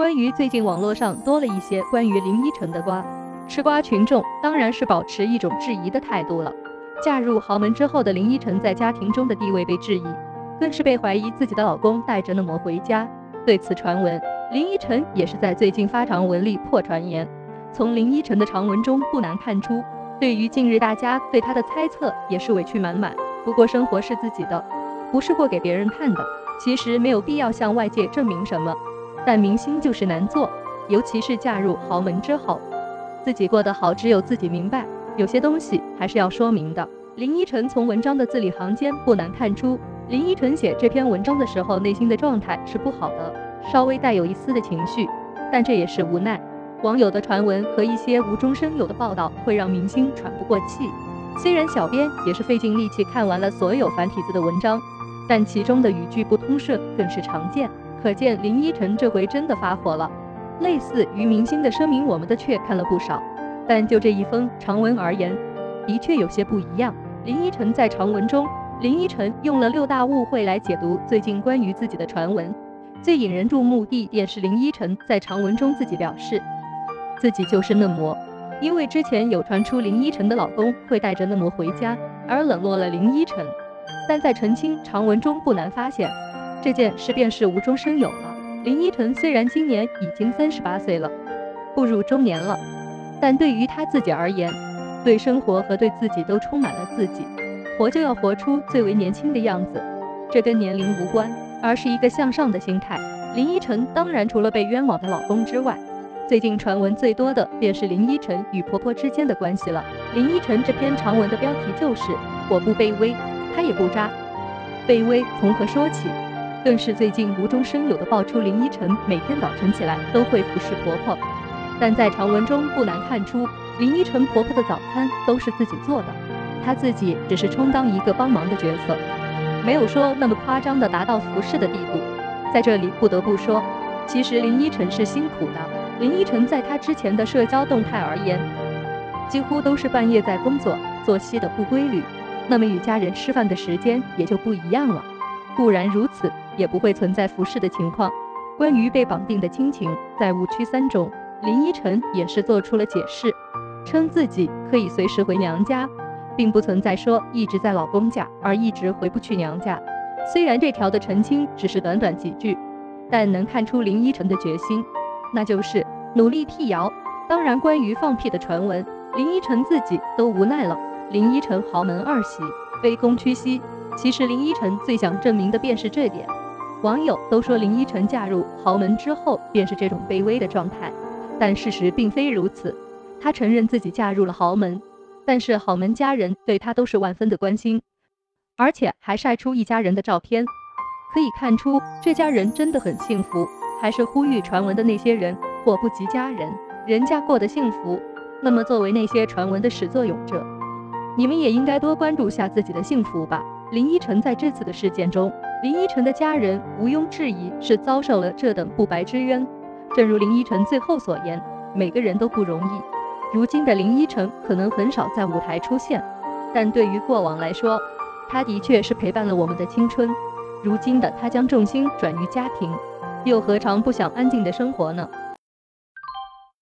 关于最近网络上多了一些关于林依晨的瓜，吃瓜群众当然是保持一种质疑的态度了。嫁入豪门之后的林依晨在家庭中的地位被质疑，更是被怀疑自己的老公带着嫩模回家。对此传闻，林依晨也是在最近发长文力破传言。从林依晨的长文中不难看出，对于近日大家对她的猜测也是委屈满满。不过生活是自己的，不是过给别人看的，其实没有必要向外界证明什么。但明星就是难做，尤其是嫁入豪门之后，自己过得好只有自己明白。有些东西还是要说明的。林依晨从文章的字里行间不难看出，林依晨写这篇文章的时候内心的状态是不好的，稍微带有一丝的情绪，但这也是无奈。网友的传闻和一些无中生有的报道会让明星喘不过气。虽然小编也是费尽力气看完了所有繁体字的文章，但其中的语句不通顺更是常见。可见林依晨这回真的发火了。类似于明星的声明，我们的却看了不少，但就这一封长文而言，的确有些不一样。林依晨在长文中，林依晨用了六大误会来解读最近关于自己的传闻。最引人注目的也是林依晨在长文中自己表示，自己就是嫩模，因为之前有传出林依晨的老公会带着嫩模回家，而冷落了林依晨。但在澄清长文中不难发现。这件事便是无中生有了。林依晨虽然今年已经三十八岁了，步入中年了，但对于她自己而言，对生活和对自己都充满了自己。活就要活出最为年轻的样子，这跟年龄无关，而是一个向上的心态。林依晨当然除了被冤枉的老公之外，最近传闻最多的便是林依晨与婆婆之间的关系了。林依晨这篇长文的标题就是“我不卑微，她也不渣”，卑微从何说起？更是最近无中生有的爆出林依晨每天早晨起来都会服侍婆婆，但在长文中不难看出林依晨婆婆的早餐都是自己做的，她自己只是充当一个帮忙的角色，没有说那么夸张的达到服侍的地步。在这里不得不说，其实林依晨是辛苦的。林依晨在她之前的社交动态而言，几乎都是半夜在工作，作息的不规律，那么与家人吃饭的时间也就不一样了。固然如此。也不会存在服侍的情况。关于被绑定的亲情，在误区三中，林依晨也是做出了解释，称自己可以随时回娘家，并不存在说一直在老公家而一直回不去娘家。虽然这条的澄清只是短短几句，但能看出林依晨的决心，那就是努力辟谣。当然，关于放屁的传闻，林依晨自己都无奈了。林依晨豪门二喜，卑躬屈膝，其实林依晨最想证明的便是这点。网友都说林依晨嫁入豪门之后便是这种卑微的状态，但事实并非如此。她承认自己嫁入了豪门，但是豪门家人对她都是万分的关心，而且还晒出一家人的照片，可以看出这家人真的很幸福。还是呼吁传闻的那些人，祸不及家人，人家过得幸福。那么作为那些传闻的始作俑者，你们也应该多关注下自己的幸福吧。林依晨在这次的事件中。林依晨的家人毋庸置疑是遭受了这等不白之冤。正如林依晨最后所言，每个人都不容易。如今的林依晨可能很少在舞台出现，但对于过往来说，她的确是陪伴了我们的青春。如今的她将重心转于家庭，又何尝不想安静的生活呢？